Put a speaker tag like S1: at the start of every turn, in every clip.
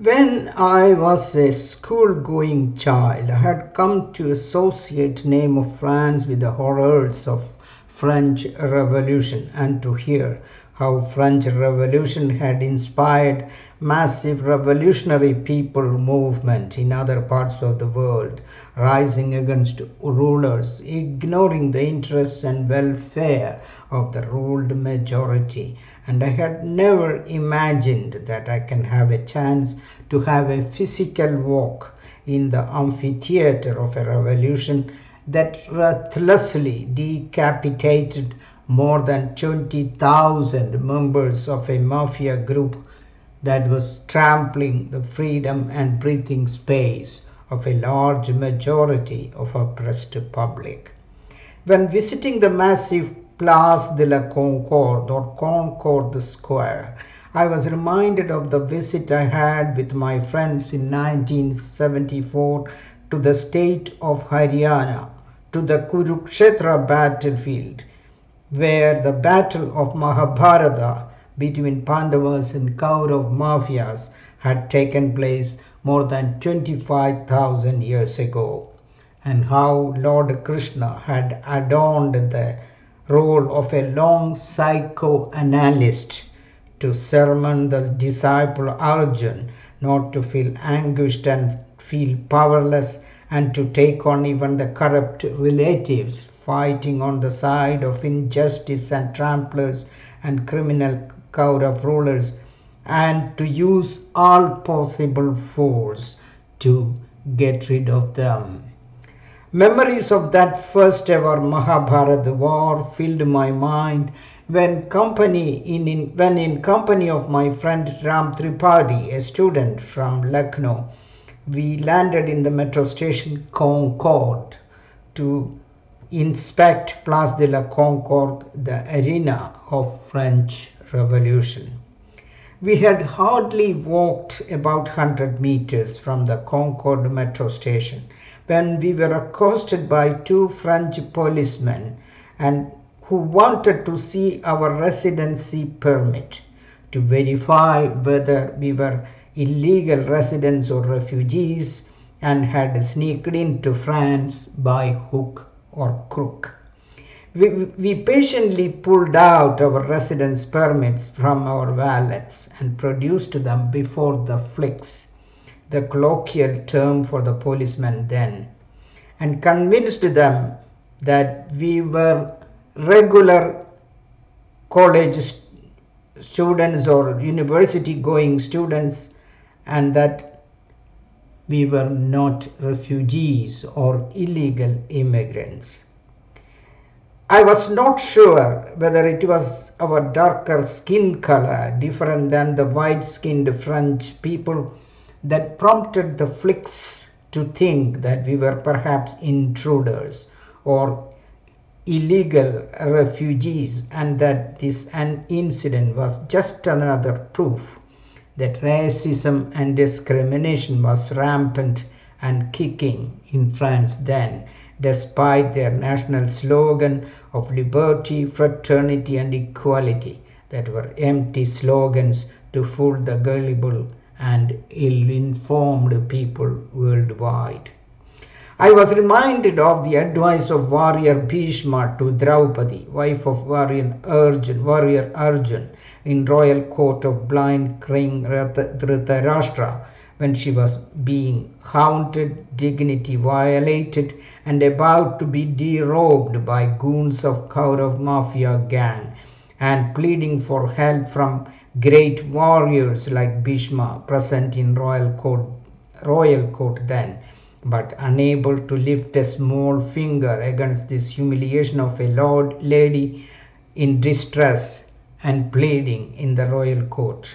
S1: When I was a school-going child, I had come to associate name of France with the horrors of French Revolution and to hear how French Revolution had inspired massive revolutionary people movement in other parts of the world, rising against rulers, ignoring the interests and welfare of the ruled majority. And I had never imagined that I can have a chance to have a physical walk in the amphitheater of a revolution that ruthlessly decapitated more than 20,000 members of a mafia group that was trampling the freedom and breathing space of a large majority of oppressed public. When visiting the massive Place de la Concorde or Concorde Square, I was reminded of the visit I had with my friends in 1974 to the state of Haryana, to the Kurukshetra battlefield, where the battle of Mahabharata between Pandavas and Kaurav mafias had taken place more than 25,000 years ago, and how Lord Krishna had adorned the role of a long psychoanalyst to sermon the disciple Arjun not to feel anguished and feel powerless and to take on even the corrupt relatives fighting on the side of injustice and tramplers and criminal Kaurav rulers and to use all possible force to get rid of them. Memories of that first ever Mahabharata war filled my mind when company in, in, when in company of my friend Ram Tripathi, a student from Lucknow, we landed in the metro station Concorde to inspect Place de la Concorde, the arena of French Revolution. We had hardly walked about 100 meters from the Concorde metro station when we were accosted by two French policemen and who wanted to see our residency permit to verify whether we were illegal residents or refugees and had sneaked into France by hook or crook. We, we patiently pulled out our residence permits from our wallets and produced them before the flics, the colloquial term for the policemen then, and convinced them that we were regular college students or university going students and that we were not refugees or illegal immigrants. I was not sure whether it was our darker skin color, different than the white skinned French people, that prompted the flics to think that we were perhaps intruders or illegal refugees, and that this an incident was just another proof that racism and discrimination was rampant and kicking in France then despite their national slogan of liberty, fraternity, and equality that were empty slogans to fool the gullible and ill informed people worldwide. I was reminded of the advice of warrior Bhishma to Draupadi, wife of warrior Arjun, warrior Arjun, in royal court of blind King Dhritarashtra when she was being haunted, dignity violated, and about to be derobed by goons of Kaurav mafia gang, and pleading for help from great warriors like Bhishma present in royal court, royal court then, but unable to lift a small finger against this humiliation of a lord lady in distress and pleading in the royal court.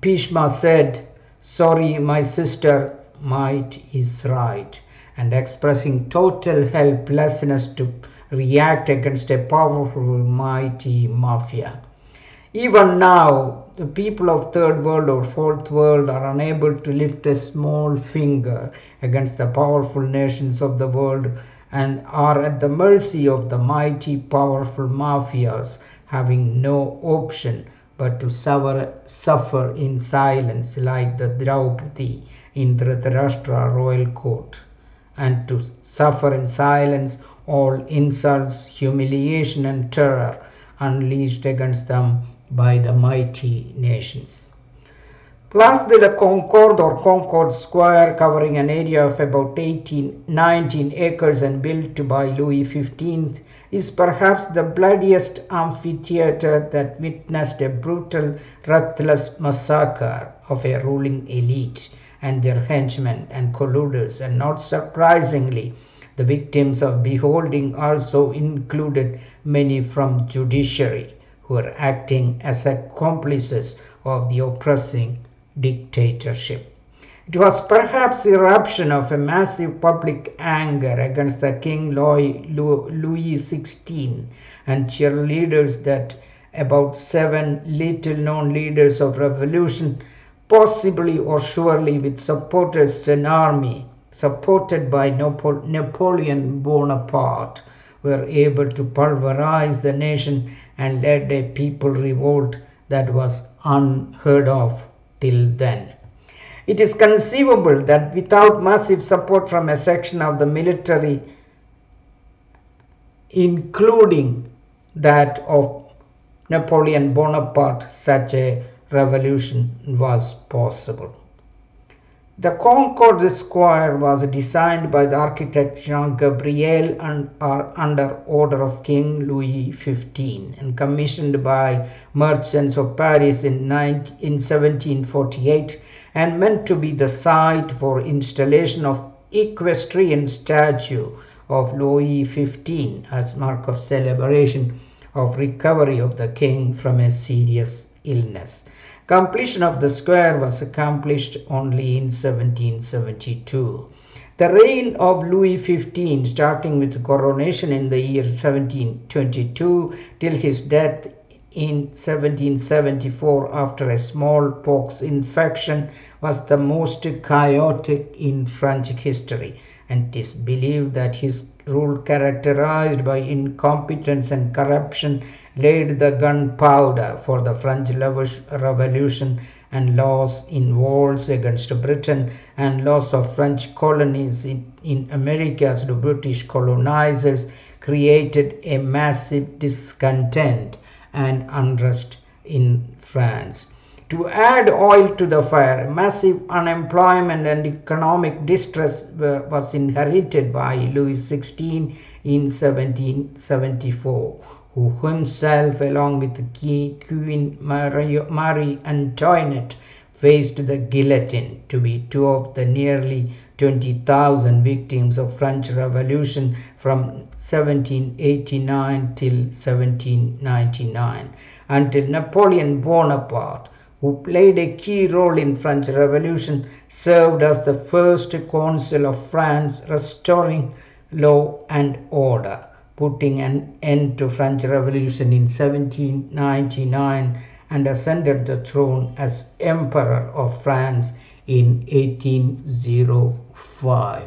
S1: Bhishma said, Sorry, my sister, might is right, and expressing total helplessness to react against a powerful, mighty mafia. Even now, the people of third world or fourth world are unable to lift a small finger against the powerful nations of the world and are at the mercy of the mighty, powerful mafias, having no option but to suffer, suffer in silence like the Draupadi in the Dhritarashtra royal court, and to suffer in silence all insults, humiliation, and terror unleashed against them by the mighty nations. Place de la Concorde or Concord Square, covering an area of about 18, 19 acres and built by Louis XV, is perhaps the bloodiest amphitheater that witnessed a brutal, ruthless massacre of a ruling elite and their henchmen and colluders, and not surprisingly, the victims of beholding also included many from judiciary who were acting as accomplices of the oppressing dictatorship. It was perhaps eruption of a massive public anger against the King Louis, Louis XVI and cheerleaders that about seven little known leaders of revolution, possibly or surely with supporters an army supported by Napoleon Bonaparte, were able to pulverize the nation and led a people revolt that was unheard of till then. It is conceivable that without massive support from a section of the military, including that of Napoleon Bonaparte, such a revolution was possible. The Concorde Square was designed by the architect Jean Gabriel uh, under order of King Louis XV and commissioned by merchants of Paris in, 19, in 1748 and meant to be the site for installation of equestrian statue of Louis XV as mark of celebration of recovery of the king from a serious illness. Completion of the square was accomplished only in 1772. The reign of Louis XV, starting with coronation in the year 1722 till his death in 1774 after a smallpox infection, was the most chaotic in French history, and it is believed that his rule, characterized by incompetence and corruption, laid the gunpowder for the French Revolution and laws in wars against Britain and loss of French colonies in, in Americas to British colonizers created a massive discontent and unrest in France. To add oil to the fire, massive unemployment and economic distress was inherited by Louis XVI in 1774 who himself, along with Queen Marie Antoinette, faced the guillotine to be two of the nearly 20,000 victims of French Revolution from 1789 till 1799 until Napoleon Bonaparte who played a key role in French Revolution served as the first consul of France restoring law and order putting an end to French Revolution in 1799 and ascended the throne as Emperor of France in 1805.